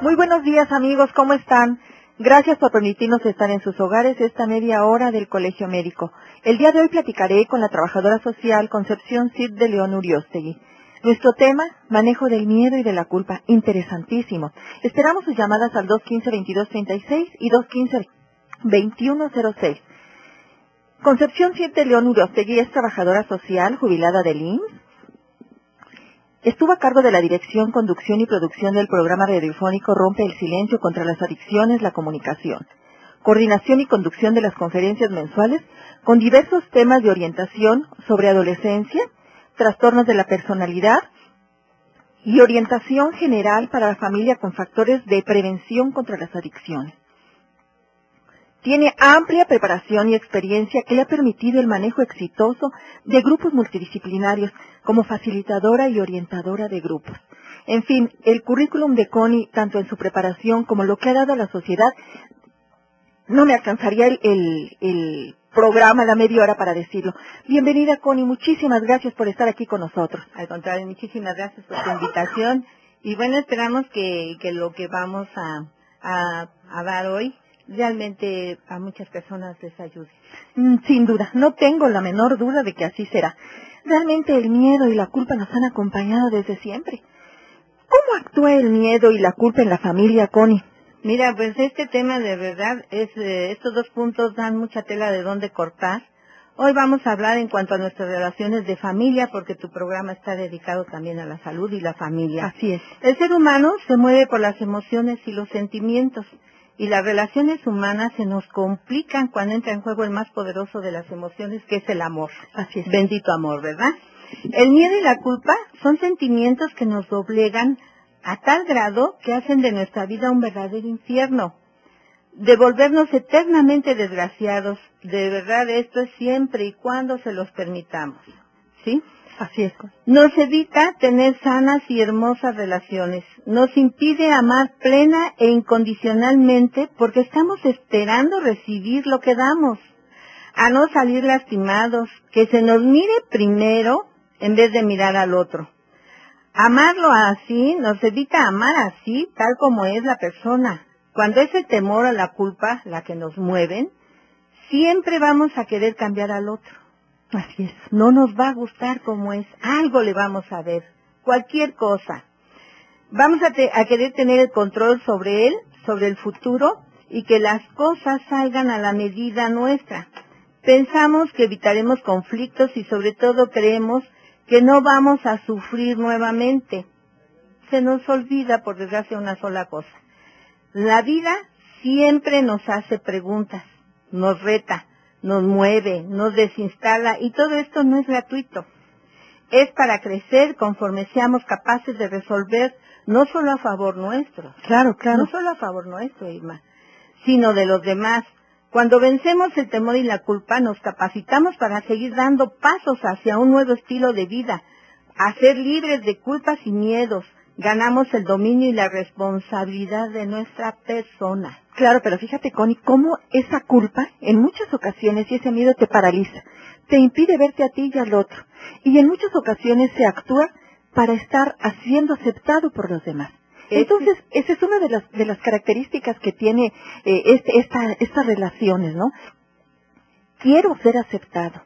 Muy buenos días amigos, ¿cómo están? Gracias por permitirnos estar en sus hogares esta media hora del Colegio Médico. El día de hoy platicaré con la trabajadora social Concepción Cid de León Uriostegui. Nuestro tema, manejo del miedo y de la culpa, interesantísimo. Esperamos sus llamadas al 215-2236 y 215-2106. Concepción Cid de León Uriostegui es trabajadora social jubilada del IMSS, Estuvo a cargo de la dirección, conducción y producción del programa radiofónico Rompe el Silencio contra las Adicciones, la Comunicación. Coordinación y conducción de las conferencias mensuales con diversos temas de orientación sobre adolescencia, trastornos de la personalidad y orientación general para la familia con factores de prevención contra las adicciones. Tiene amplia preparación y experiencia que le ha permitido el manejo exitoso de grupos multidisciplinarios como facilitadora y orientadora de grupos. En fin, el currículum de Connie, tanto en su preparación como lo que ha dado a la sociedad, no me alcanzaría el, programa, la media hora para decirlo. Bienvenida, Connie. Muchísimas gracias por estar aquí con nosotros. Al contrario, muchísimas gracias por tu invitación. Y bueno, esperamos que, lo que vamos a dar hoy realmente a muchas personas les ayude. Mm, sin duda, no tengo la menor duda de que así será. Realmente el miedo y la culpa nos han acompañado desde siempre. ¿Cómo actúa el miedo y la culpa en la familia, Connie? Mira, pues este tema de verdad, es, eh, estos dos puntos dan mucha tela de dónde cortar. Hoy vamos a hablar en cuanto a nuestras relaciones de familia, porque tu programa está dedicado también a la salud y la familia. Así es. El ser humano se mueve por las emociones y los sentimientos y las relaciones humanas se nos complican cuando entra en juego el más poderoso de las emociones, que es el amor. Así es. Bendito amor, ¿verdad? El miedo y la culpa son sentimientos que nos doblegan a tal grado que hacen de nuestra vida un verdadero infierno. De volvernos eternamente desgraciados. De verdad, esto es siempre y cuando se los permitamos. ¿Sí? Así es. Nos evita tener sanas y hermosas relaciones. Nos impide amar plena e incondicionalmente porque estamos esperando recibir lo que damos. A no salir lastimados, que se nos mire primero en vez de mirar al otro. Amarlo así nos evita amar así, tal como es la persona. Cuando es el temor a la culpa la que nos mueven, siempre vamos a querer cambiar al otro. Así es. No nos va a gustar como es. Algo le vamos a ver. Cualquier cosa. Vamos a, a querer tener el control sobre él, sobre el futuro y que las cosas salgan a la medida nuestra. Pensamos que evitaremos conflictos y sobre todo creemos que no vamos a sufrir nuevamente. Se nos olvida, por desgracia, una sola cosa. La vida siempre nos hace preguntas, nos reta, nos mueve, nos desinstala y todo esto no es gratuito. Es para crecer conforme seamos capaces de resolver no solo a favor nuestro. Claro, claro. No solo a favor nuestro, Irma, sino de los demás. Cuando vencemos el temor y la culpa, nos capacitamos para seguir dando pasos hacia un nuevo estilo de vida, a ser libres de culpas y miedos. Ganamos el dominio y la responsabilidad de nuestra persona. Claro, pero fíjate, Connie, cómo esa culpa en muchas ocasiones y ese miedo te paraliza, te impide verte a ti y al otro. Y en muchas ocasiones se actúa para estar siendo aceptado por los demás. Entonces, esa es una de las, de las características que tiene eh, este, esta, estas relaciones, ¿no? Quiero ser aceptado,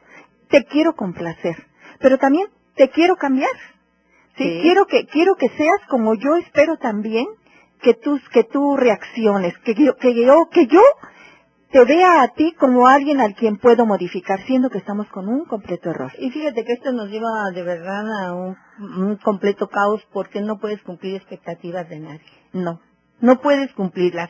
te quiero complacer, pero también te quiero cambiar. ¿sí? Quiero, que, quiero que seas como yo espero también que tú, que tú reacciones, que yo, que yo, que yo te vea a ti como alguien al quien puedo modificar, siendo que estamos con un completo error. Y fíjate que esto nos lleva de verdad a un, completo caos porque no puedes cumplir expectativas de nadie. No, no puedes cumplirlas.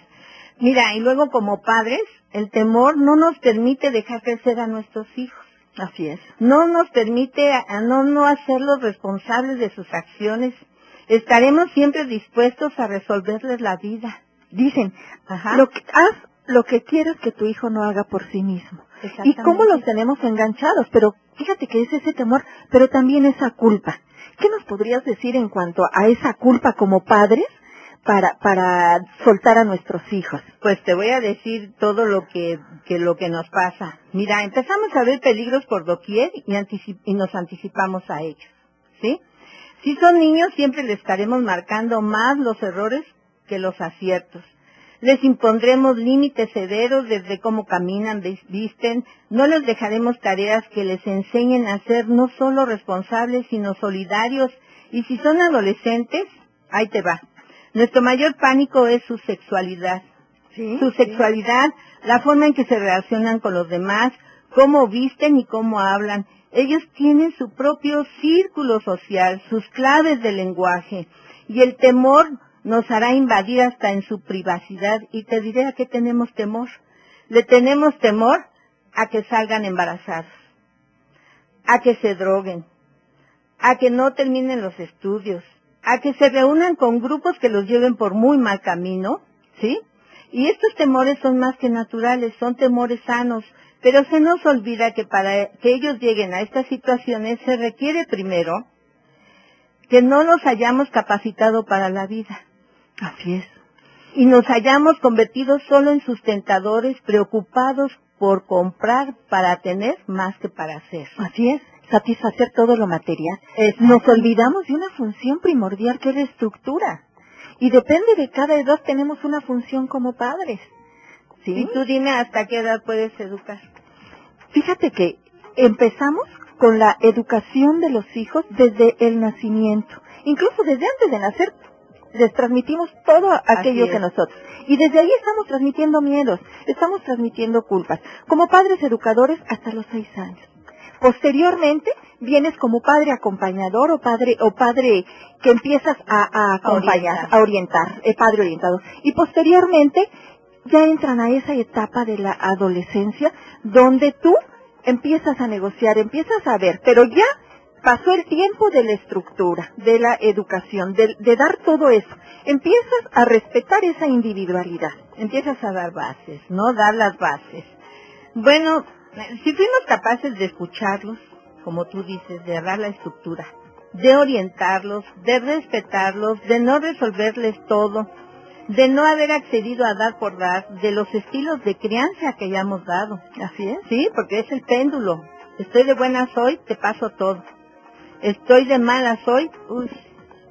Mira, y luego como padres, el temor no nos permite dejar crecer a nuestros hijos. Así es. No nos permite a no, no hacerlos responsables de sus acciones estaremos siempre dispuestos a resolverles la vida. Dicen, Lo que, haz lo que quieras que tu hijo no haga por sí mismo. ¿Y cómo los tenemos enganchados? Pero fíjate que es ese temor, pero también esa culpa. ¿Qué nos podrías decir en cuanto a esa culpa como padres para, para soltar a nuestros hijos? Pues te voy a decir todo lo que, que lo que nos pasa. Mira, empezamos a ver peligros por doquier y, y nos anticipamos a ellos. ¿Sí? Si son niños, siempre les estaremos marcando más los errores que los aciertos. Les impondremos límites severos desde cómo caminan, visten, no les dejaremos tareas que les enseñen a ser no solo responsables, sino solidarios, y si son adolescentes, ahí te va. Nuestro mayor pánico es su sexualidad. su sexualidad, la forma en que se relacionan con los demás, cómo visten y cómo hablan. Ellos tienen su propio círculo social, sus claves de lenguaje, y el temor nos hará invadir hasta en su privacidad. Y te diré a qué tenemos temor. Le tenemos temor a que salgan embarazados, a que se droguen, a que no terminen los estudios, a que se reúnan con grupos que los lleven por muy mal camino, ¿sí? Y estos temores son más que naturales, son temores sanos, pero se nos olvida que para que ellos lleguen a estas situaciones se requiere primero que no nos hayamos capacitado para la vida. Así es. Y nos hayamos convertido solo en sustentadores preocupados por comprar para tener más que para hacer. Así es, satisfacer todo lo material. Nos olvidamos de una función primordial que es la estructura. Y depende de cada edad tenemos una función como padres. ¿Sí? Y tú dime hasta qué edad puedes educar. Fíjate que empezamos con la educación de los hijos desde el nacimiento. Incluso desde antes de nacer les transmitimos todo aquello que nosotros. Y desde ahí estamos transmitiendo miedos, estamos transmitiendo culpas. Como padres educadores hasta los seis años. Posteriormente vienes como padre acompañador o padre o padre que empiezas a, acompañar, a orientar, el padre orientado. Y posteriormente ya entran a esa etapa de la adolescencia donde tú empiezas a negociar, empiezas a ver, pero ya pasó el tiempo de la estructura, de la educación, de, dar todo eso. Empiezas a respetar esa individualidad. Empiezas a dar bases, ¿no? Dar las bases. Bueno, si fuimos capaces de escucharlos, como tú dices, de dar la estructura, de orientarlos, de respetarlos, de no resolverles todo, de no haber accedido a dar por dar, de los estilos de crianza que hayamos dado. Así es. Sí, porque es el péndulo. Estoy de buenas hoy, te paso todo estoy de malas hoy, uy,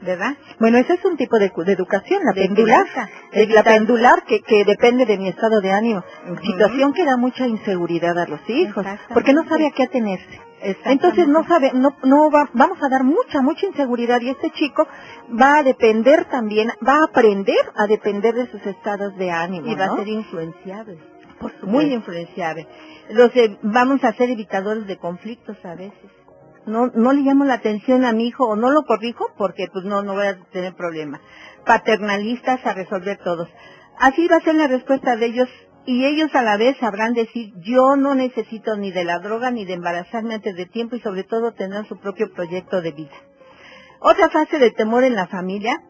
¿verdad? Bueno, ese es un tipo de, educación, la pendular, la pendular que, que, depende de mi estado de ánimo, situación que da mucha inseguridad a los hijos, porque no sabe a qué atenerse. Entonces no sabe, no, no va, vamos a dar mucha, mucha inseguridad y este chico va a depender también, va a aprender a depender de sus estados de ánimo. Y va a ser influenciable, muy influenciable. Los, vamos a ser evitadores de conflictos a veces no, no le llamo la atención a mi hijo o no lo corrijo porque pues no, no voy a tener problema. Paternalistas a resolver todos. Así va a ser la respuesta de ellos y ellos a la vez sabrán decir yo no necesito ni de la droga ni de embarazarme antes de tiempo y sobre todo tener su propio proyecto de vida. Otra fase de temor en la familia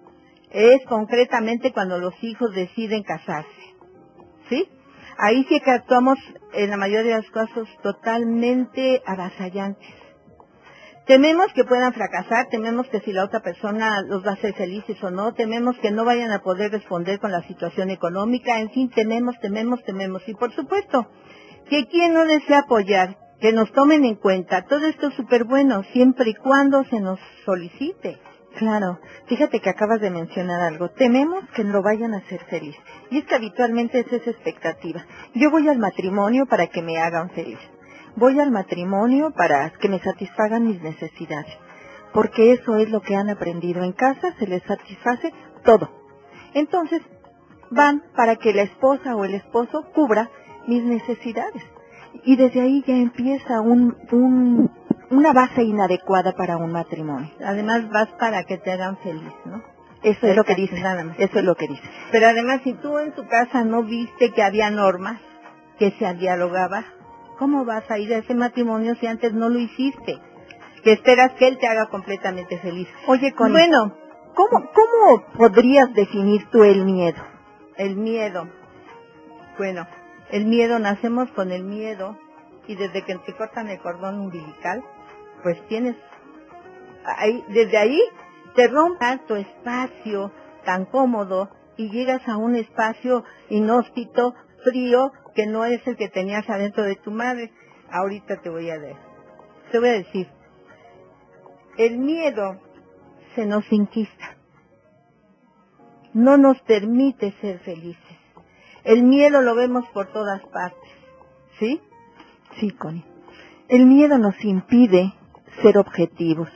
es concretamente cuando los hijos deciden casarse. ¿Sí? Ahí sí que actuamos en la mayoría de los casos totalmente avasallantes Tememos que puedan fracasar, tememos que si la otra persona los va a hacer felices o no, tememos que no vayan a poder responder con la situación económica, en fin, tememos, tememos, tememos. Y por supuesto, que quien no desea apoyar, que nos tomen en cuenta, todo esto es súper bueno, siempre y cuando se nos solicite. Claro, fíjate que acabas de mencionar algo, tememos que lo vayan a hacer feliz. Y es que habitualmente es esa expectativa. Yo voy al matrimonio para que me hagan feliz voy al matrimonio para que me satisfagan mis necesidades, porque eso es lo que han aprendido en casa, se les satisface todo. Entonces, van para que la esposa o el esposo cubra mis necesidades. Y desde ahí ya empieza un, una base inadecuada para un matrimonio. Además vas para que te hagan feliz, ¿no? Eso es lo que dice, nada más. Eso es lo que dice. Pero además, si tú en tu casa no viste que había normas, que se dialogaba, ¿Cómo vas a ir a ese matrimonio si antes no lo hiciste? Que esperas que él te haga completamente feliz. Oye, con Bueno, ¿cómo, ¿cómo podrías definir tú el miedo? El miedo. Bueno, el miedo, nacemos con el miedo y desde que te cortan el cordón umbilical, pues tienes, ahí, desde ahí te rompas tu espacio tan cómodo y llegas a un espacio inhóspito, frío, que no es el que tenías adentro de tu madre. Ahorita te voy a ver. Te voy a decir, el miedo se nos inquista. no nos permite ser felices. El miedo lo vemos por todas partes, ¿sí? Sí, Connie. El miedo nos impide ser objetivos.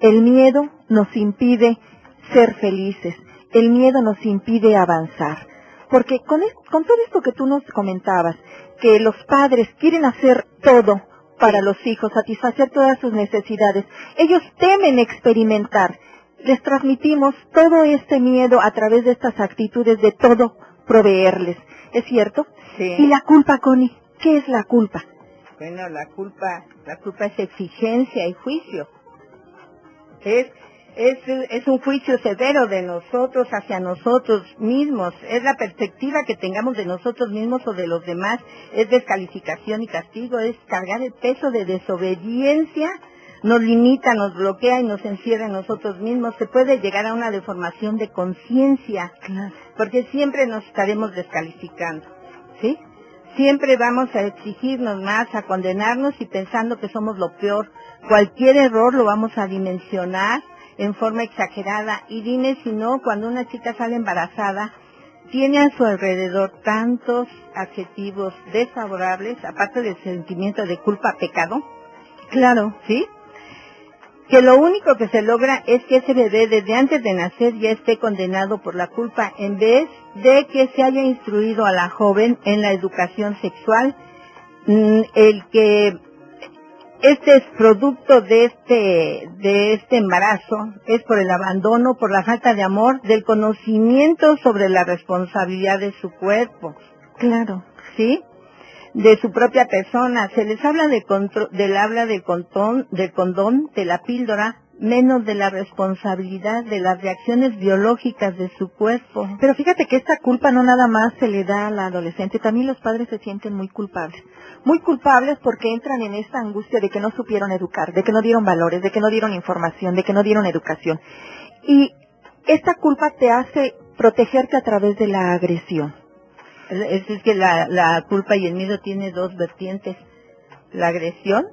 El miedo nos impide ser felices. El miedo nos impide avanzar. Porque con, con todo esto que tú nos comentabas, que los padres quieren hacer todo para los hijos, satisfacer todas sus necesidades, ellos temen experimentar. Les transmitimos todo este miedo a través de estas actitudes de todo proveerles. ¿Es cierto? Sí. ¿Y la culpa, Connie? ¿Qué es la culpa? Bueno, la culpa, la culpa es exigencia y juicio. Es, es, es un juicio severo de nosotros hacia nosotros mismos. Es la perspectiva que tengamos de nosotros mismos o de los demás. Es descalificación y castigo. Es cargar el peso de desobediencia. Nos limita, nos bloquea y nos encierra en nosotros mismos. Se puede llegar a una deformación de conciencia. Porque siempre nos estaremos descalificando. ¿Sí? Siempre vamos a exigirnos más, a condenarnos y pensando que somos lo peor. Cualquier error lo vamos a dimensionar en forma exagerada. Y dime si no, cuando una chica sale embarazada, tiene a su alrededor tantos adjetivos desfavorables, aparte del sentimiento de culpa, pecado. Claro. ¿Sí? que lo único que se logra es que ese bebé desde antes de nacer ya esté condenado por la culpa en vez de que se haya instruido a la joven en la educación sexual, mm, el que este es producto de este, de este embarazo, es por el abandono, por la falta de amor, del conocimiento sobre la responsabilidad de su cuerpo. Claro. ¿Sí? de su propia persona. Se les habla de del habla del condón, del condón, de la píldora, menos de la responsabilidad de las reacciones biológicas de su cuerpo. Pero fíjate que esta culpa no nada más se le da a la adolescente, también los padres se sienten muy culpables. Muy culpables porque entran en esta angustia de que no supieron educar, de que no dieron valores, de que no dieron información, de que no dieron educación. Y esta culpa te hace protegerte a través de la agresión. Es, es que la, la culpa y el miedo tiene dos vertientes. La agresión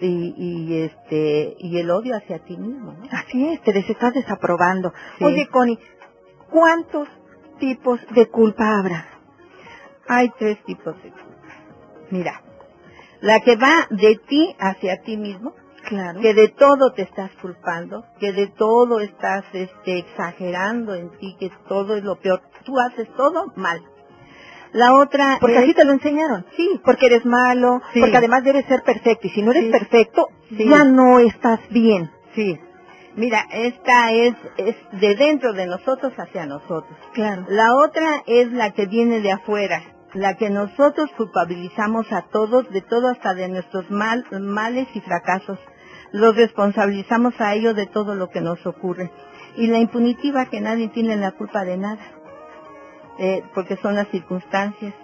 y, y este y el odio hacia ti mismo. ¿no? Así es, te les estás desaprobando. Oye, Connie, ¿cuántos tipos de culpa habrá? Hay tres tipos de culpa. Mira, la que va de ti hacia ti mismo, claro. que de todo te estás culpando, que de todo estás este, exagerando en ti, que todo es lo peor. Tú haces todo mal. La otra Porque es- así te lo enseñaron. Sí, Porque eres malo, Sí. porque además debes ser perfecto. Y si no eres Sí. perfecto, Sí. ya no estás bien. sí. Mira, esta es, es de dentro de nosotros hacia nosotros. Claro. La otra es la que viene de afuera, la que nosotros culpabilizamos a todos, de todo hasta de nuestros mal, males y fracasos. Los responsabilizamos a ellos de todo lo que nos ocurre. Y la impunitiva que nadie tiene la culpa de nada, eh, porque son las circunstancias.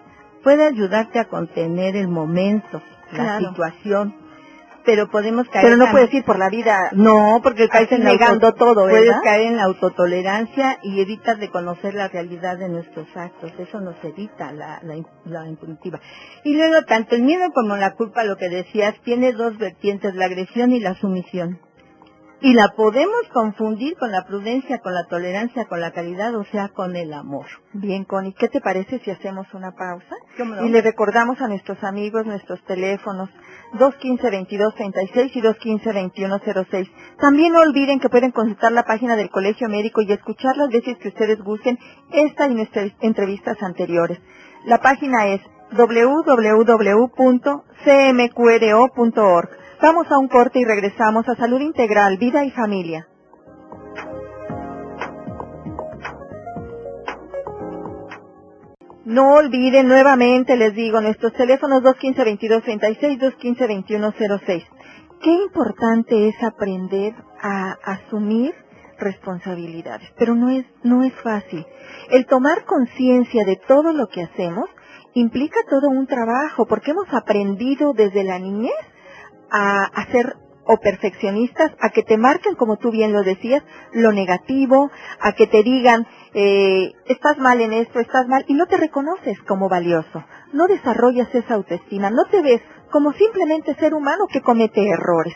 Puede ayudarte a contener el momento, la situación, pero podemos caer Pero no puedes ir por la vida no, porque caes en negando auto- todo, Puedes caer en la autotolerancia y evitas de conocer la realidad de nuestros actos. Eso nos evita la, la, la impunitiva. Y luego, tanto el miedo como la culpa, lo que decías, tiene dos vertientes, la agresión y la sumisión. Y la podemos confundir con la prudencia, con la tolerancia, con la caridad, o sea, con el amor. Bien, Connie, ¿qué te parece si hacemos una pausa? Y le recordamos a nuestros amigos nuestros teléfonos 215-2236 y 215-2106. También no olviden que pueden consultar la página del Colegio Médico y escuchar las veces que ustedes gusten esta y nuestras entrevistas anteriores. La página es www.cmqro.org. Vamos a un corte y regresamos a Salud Integral, Vida y Familia. No olviden nuevamente, les digo, nuestros teléfonos 215-2236, 215-2106. Qué importante es aprender a asumir responsabilidades, pero no es, no es fácil. El tomar conciencia de todo lo que hacemos implica todo un trabajo, porque hemos aprendido desde la niñez a, ser o perfeccionistas, a que te marquen, como tú bien lo decías, lo negativo, a que te digan, eh, estás mal en esto, estás mal, y no te reconoces como valioso, no desarrollas esa autoestima, no te ves como simplemente ser humano que comete errores.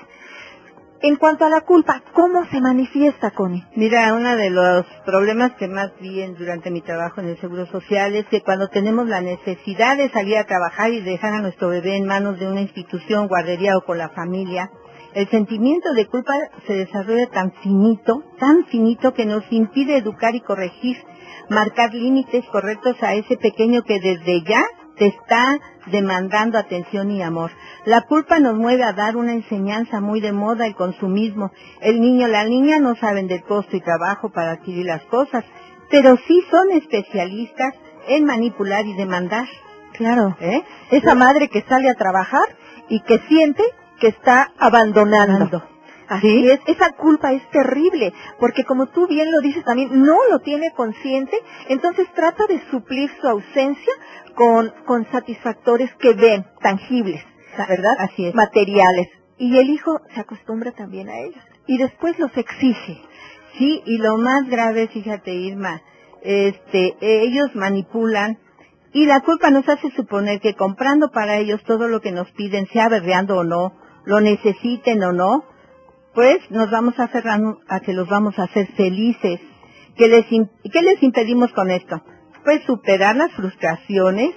En cuanto a la culpa, ¿cómo se manifiesta, Connie? Mira, uno de los problemas que más vi durante mi trabajo en el Seguro Social es que cuando tenemos la necesidad de salir a trabajar y dejar a nuestro bebé en manos de una institución, guardería o con la familia, el sentimiento de culpa se desarrolla tan finito, tan finito que nos impide educar y corregir, marcar límites correctos a ese pequeño que desde ya te está demandando atención y amor. La culpa nos mueve a dar una enseñanza muy de moda, el consumismo. El niño, la niña no saben del costo y trabajo para adquirir las cosas, pero sí son especialistas en manipular y demandar. Claro, ¿eh? Esa madre que sale a trabajar y que siente que está abandonando. Así es, esa culpa es terrible, porque como tú bien lo dices también, no lo tiene consciente, entonces trata de suplir su ausencia con, con satisfactores que ven, tangibles, ¿verdad? Así es. Materiales. Y el hijo se acostumbra también a ellos. Y después los exige. Sí, y lo más grave, fíjate Irma, este, ellos manipulan y la culpa nos hace suponer que comprando para ellos todo lo que nos piden, sea berreando o no, lo necesiten o no, pues nos vamos a aferrar a que los vamos a hacer felices. ¿Qué les, ¿Qué les impedimos con esto? Pues superar las frustraciones,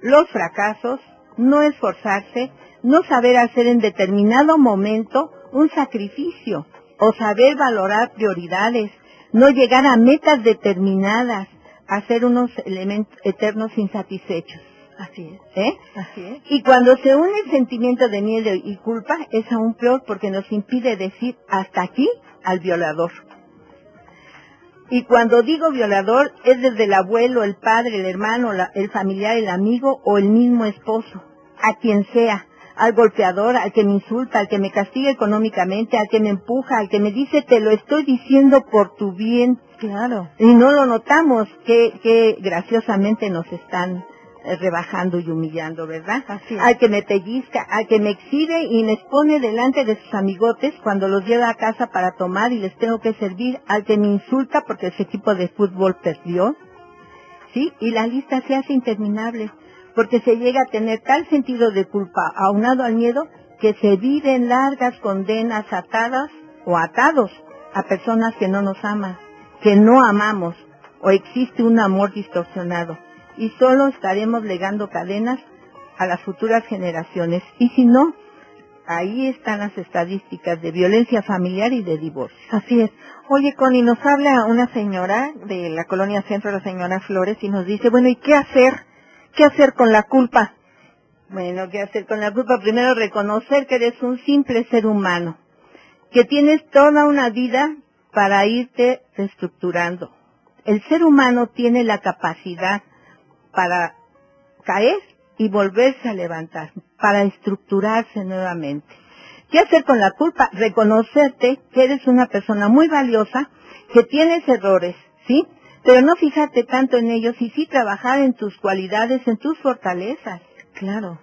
los fracasos, no esforzarse, no saber hacer en determinado momento un sacrificio o saber valorar prioridades, no llegar a metas determinadas, hacer unos elementos eternos insatisfechos. Así es. ¿Eh? Así es. Y cuando se une el sentimiento de miedo y culpa, es aún peor porque nos impide decir hasta aquí al violador. Y cuando digo violador, es desde el abuelo, el padre, el hermano, el familiar, el amigo o el mismo esposo, a quien sea, al golpeador, al que me insulta, al que me castiga económicamente, al que me empuja, al que me dice te lo estoy diciendo por tu bien. Claro. Y no lo notamos, que, que graciosamente nos están rebajando y humillando, ¿verdad? Así Al que me pellizca, al que me exhibe y me expone delante de sus amigotes cuando los lleva a casa para tomar y les tengo que servir, al que me insulta porque ese equipo de fútbol perdió, ¿sí? Y la lista se hace interminable, porque se llega a tener tal sentido de culpa aunado al miedo que se viven largas condenas atadas o atados a personas que no nos aman, que no amamos, o existe un amor distorsionado y solo estaremos legando cadenas a las futuras generaciones. Y si no, ahí están las estadísticas de violencia familiar y de divorcio. Así es. Oye, Connie, nos habla una señora de la colonia centro, la señora Flores, y nos dice, bueno, ¿y qué hacer? ¿Qué hacer con la culpa? Bueno, ¿qué hacer con la culpa? Primero reconocer que eres un simple ser humano, que tienes toda una vida para irte reestructurando. El ser humano tiene la capacidad para caer y volverse a levantar, para estructurarse nuevamente. ¿Qué hacer con la culpa? Reconocerte que eres una persona muy valiosa, que tienes errores, ¿sí? Pero no fijarte tanto en ellos y sí trabajar en tus cualidades, en tus fortalezas. Claro.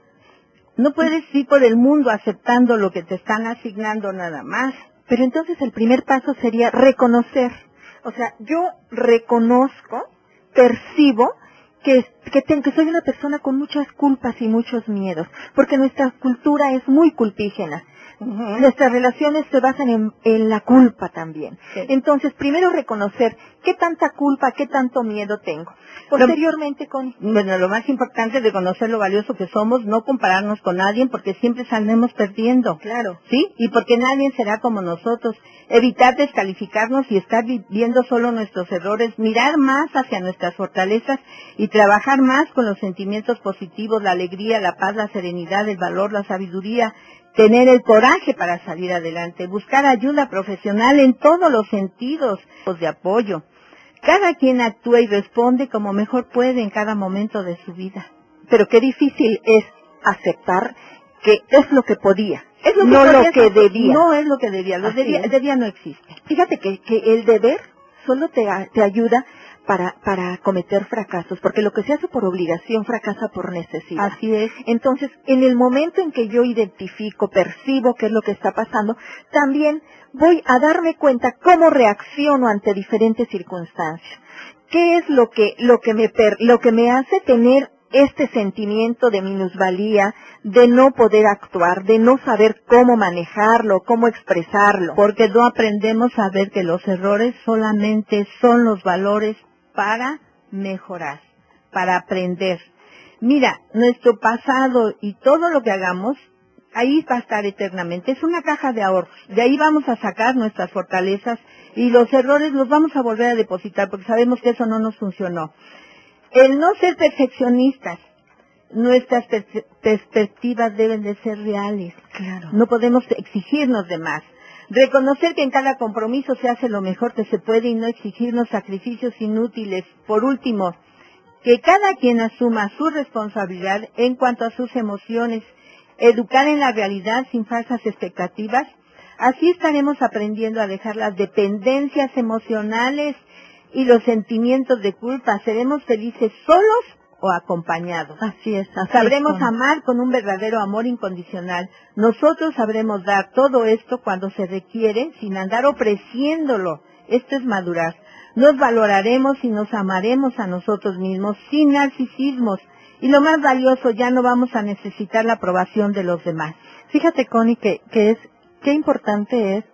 No puedes ir por el mundo aceptando lo que te están asignando nada más. Pero entonces el primer paso sería reconocer. O sea, yo reconozco, percibo que, que, soy una persona con muchas culpas y muchos miedos, porque nuestra cultura es muy culpígena. Nuestras relaciones se basan en, la culpa también. Entonces, primero reconocer qué tanta culpa, qué tanto miedo tengo. Posteriormente con... Bueno, lo más importante es reconocer lo valioso que somos, no compararnos con nadie porque siempre saldremos perdiendo. Claro. ¿Sí? Y porque nadie será como nosotros. Evitar descalificarnos y estar viendo solo nuestros errores, mirar más hacia nuestras fortalezas y trabajar más con los sentimientos positivos, la alegría, la paz, la serenidad, el valor, la sabiduría, tener el coraje para salir adelante, buscar ayuda profesional en todos los sentidos de apoyo. Cada quien actúa y responde como mejor puede en cada momento de su vida. Pero qué difícil es aceptar que es lo que podía. Es lo no lo que debía. No es lo que debía. Lo debía, debía no existe. Fíjate que, que el deber solo te, te ayuda para, para cometer fracasos, porque lo que se hace por obligación fracasa por necesidad. Así es. Entonces, en el momento en que yo identifico, percibo qué es lo que está pasando, también voy a darme cuenta cómo reacciono ante diferentes circunstancias. ¿Qué es lo que, lo que me, lo que me hace tener este sentimiento de minusvalía, de no poder actuar, de no saber cómo manejarlo, cómo expresarlo. Porque no aprendemos a ver que los errores solamente son los valores para mejorar, para aprender. Mira, nuestro pasado y todo lo que hagamos, ahí va a estar eternamente. Es una caja de ahorros. De ahí vamos a sacar nuestras fortalezas y los errores los vamos a volver a depositar porque sabemos que eso no nos funcionó. El no ser perfeccionistas, nuestras perspectivas deben de ser reales. Claro. No podemos exigirnos de más. Reconocer que en cada compromiso se hace lo mejor que se puede y no exigirnos sacrificios inútiles. Por último, que cada quien asuma su responsabilidad en cuanto a sus emociones, educar en la realidad sin falsas expectativas, así estaremos aprendiendo a dejar las dependencias emocionales y los sentimientos de culpa. Seremos felices solos o acompañados. Así es. Sabremos amar con un verdadero amor incondicional. Nosotros sabremos dar todo esto cuando se requiere sin andar ofreciéndolo. Esto es madurar. Nos valoraremos y nos amaremos a nosotros mismos sin narcisismos. Y lo más valioso, ya no vamos a necesitar la aprobación de los demás. Fíjate, Connie, que, que es, qué importante es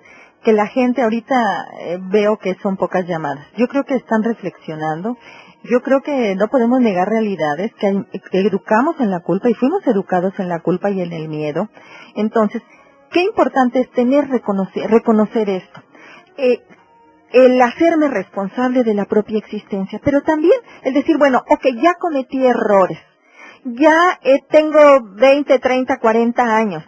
que la gente ahorita eh, veo que son pocas llamadas. Yo creo que están reflexionando. Yo creo que no podemos negar realidades, que, educamos en la culpa y fuimos educados en la culpa y en el miedo. Entonces, qué importante es tener reconocer, esto. Eh, el hacerme responsable de la propia existencia, pero también el decir, bueno, ok, ya cometí errores, ya eh, tengo 20, 30, 40 años,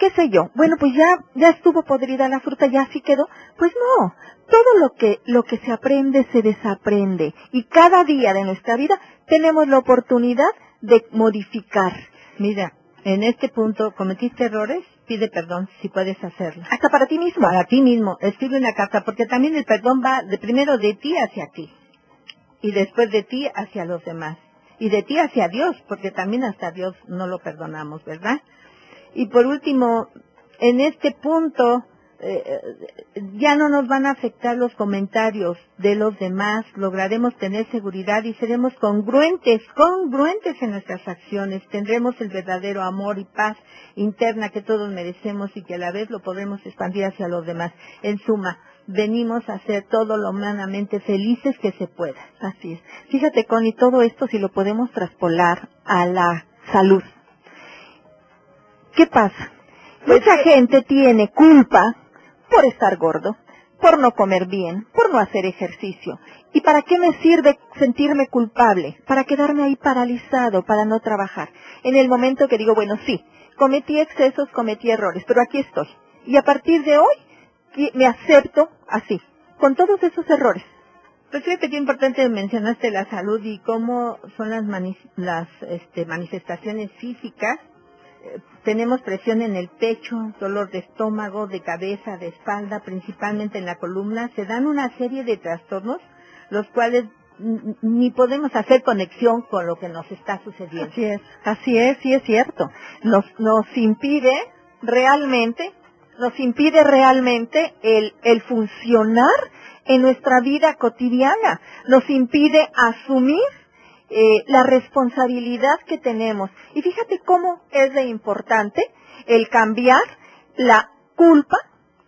qué sé yo, bueno, pues ya, ya estuvo podrida la fruta, ya así quedó, pues no, todo lo que, lo que se aprende se desaprende y cada día de nuestra vida tenemos la oportunidad de modificar. Mira, en este punto cometiste errores, pide perdón si puedes hacerlo. Hasta para ti mismo. Para ti mismo. Escribe una carta porque también el perdón va de primero de ti hacia ti y después de ti hacia los demás y de ti hacia Dios porque también hasta Dios no lo perdonamos, ¿verdad? Y por último, en este punto eh, ya no nos van a afectar los comentarios de los demás, lograremos tener seguridad y seremos congruentes, congruentes en nuestras acciones, tendremos el verdadero amor y paz interna que todos merecemos y que a la vez lo podremos expandir hacia los demás. En suma, venimos a ser todo lo humanamente felices que se pueda. Así es. Fíjate, Connie, todo esto si lo podemos traspolar a la salud. ¿Qué pasa? Pues Mucha gente tiene culpa por estar gordo, por no comer bien, por no hacer ejercicio. ¿Y para qué me sirve sentirme culpable? Para quedarme ahí paralizado, para no trabajar. En el momento que digo, bueno, sí, cometí excesos, cometí errores, pero aquí estoy. Y a partir de hoy me acepto así, con todos esos errores. Pues fíjate qué importante mencionaste la salud y cómo son las, las este, manifestaciones físicas tenemos presión en el pecho, dolor de estómago, de cabeza, de espalda, principalmente en la columna. Se dan una serie de trastornos, los cuales ni podemos hacer conexión con lo que nos está sucediendo. Así es, así es, sí es cierto. Nos, nos impide realmente, nos impide realmente el, el funcionar en nuestra vida cotidiana. Nos impide asumir eh, la responsabilidad que tenemos. Y fíjate cómo es de importante el cambiar la culpa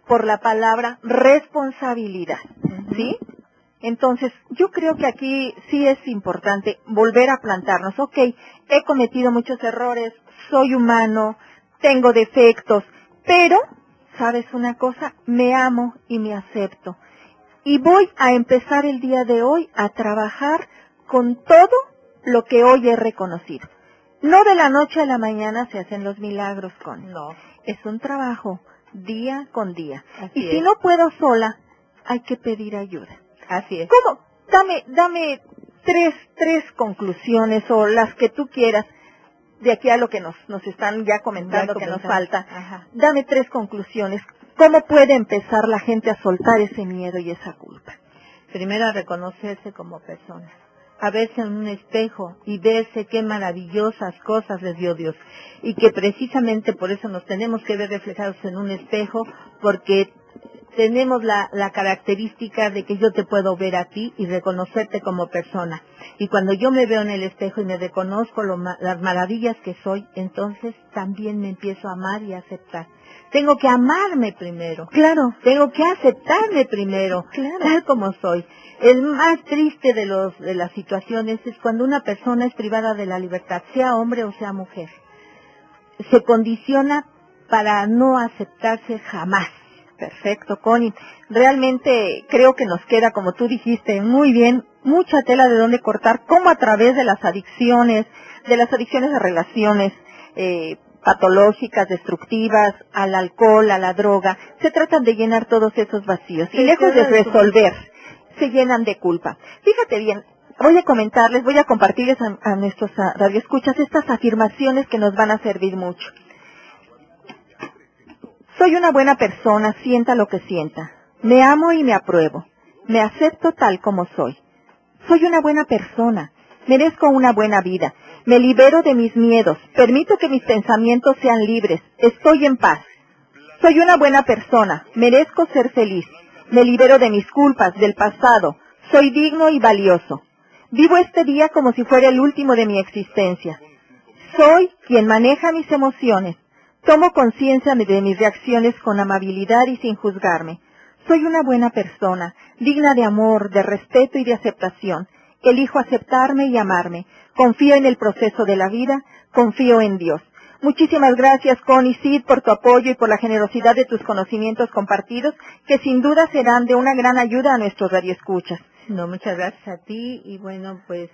por la palabra responsabilidad. ¿Sí? Entonces, yo creo que aquí sí es importante volver a plantarnos, ok, he cometido muchos errores, soy humano, tengo defectos, pero, ¿sabes una cosa? Me amo y me acepto. Y voy a empezar el día de hoy a trabajar con todo lo que hoy he reconocido. No de la noche a la mañana se hacen los milagros con. No. Es un trabajo día con día. y si no puedo sola, hay que pedir ayuda. Así es. ¿Cómo? Dame, dame tres, tres conclusiones o las que tú quieras de aquí a lo que nos, nos están ya comentando que nos falta. Dame tres conclusiones. ¿Cómo puede empezar la gente a soltar ese miedo y esa culpa? Primero a reconocerse como persona a verse en un espejo y verse qué maravillosas cosas les dio Dios. Y que precisamente por eso nos tenemos que ver reflejados en un espejo, porque tenemos la, la, característica de que yo te puedo ver a ti y reconocerte como persona. Y cuando yo me veo en el espejo y me reconozco lo, las maravillas que soy, entonces también me empiezo a amar y a aceptar. Tengo que amarme primero. Claro. Tengo que aceptarme primero, claro. tal como soy. El más triste de, los, de las situaciones es cuando una persona es privada de la libertad, sea hombre o sea mujer. Se condiciona para no aceptarse jamás. Perfecto, Connie. Realmente creo que nos queda, como tú dijiste, muy bien, mucha tela de dónde cortar, cómo a través de las adicciones, de las adicciones a relaciones eh, patológicas, destructivas, al alcohol, a la droga, se tratan de llenar todos esos vacíos. y lejos de resolver, se llenan de culpa. Fíjate bien, voy a comentarles, voy a compartirles a, a nuestros radioescuchas estas afirmaciones que nos van a servir mucho. Soy una buena persona, sienta lo que sienta. Me amo y me apruebo. Me acepto tal como soy. Soy una buena persona. Merezco una buena vida. Me libero de mis miedos. Permito que mis pensamientos sean libres. Estoy en paz. Soy una buena persona. Merezco ser feliz. Me libero de mis culpas, del pasado. Soy digno y valioso. Vivo este día como si fuera el último de mi existencia. Soy quien maneja mis emociones. Tomo conciencia de mis reacciones con amabilidad y sin juzgarme. Soy una buena persona, digna de amor, de respeto y de aceptación. Elijo aceptarme y amarme. Confío en el proceso de la vida, confío en Dios. Muchísimas gracias, Connie Sid, por tu apoyo y por la generosidad de tus conocimientos compartidos, que sin duda serán de una gran ayuda a nuestros radioescuchas. No, muchas gracias a ti y bueno, pues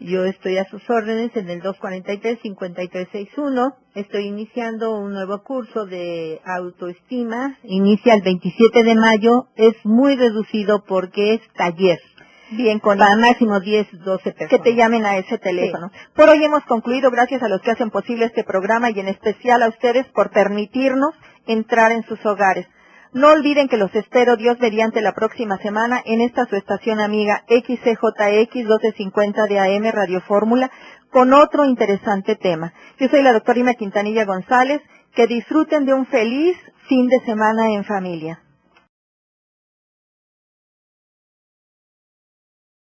yo estoy a sus órdenes en el 243-5361. Estoy iniciando un nuevo curso de autoestima. Inicia el 27 de mayo. Es muy reducido porque es taller. Bien, con Para máximo 10, 12 personas. Que te llamen a ese teléfono. Sí. Por hoy hemos concluido. Gracias a los que hacen posible este programa y en especial a ustedes por permitirnos entrar en sus hogares. No olviden que los espero Dios mediante la próxima semana en esta su estación amiga XCJX 1250 de AM Radio Fórmula con otro interesante tema. Yo soy la doctora Ima Quintanilla González. Que disfruten de un feliz fin de semana en familia.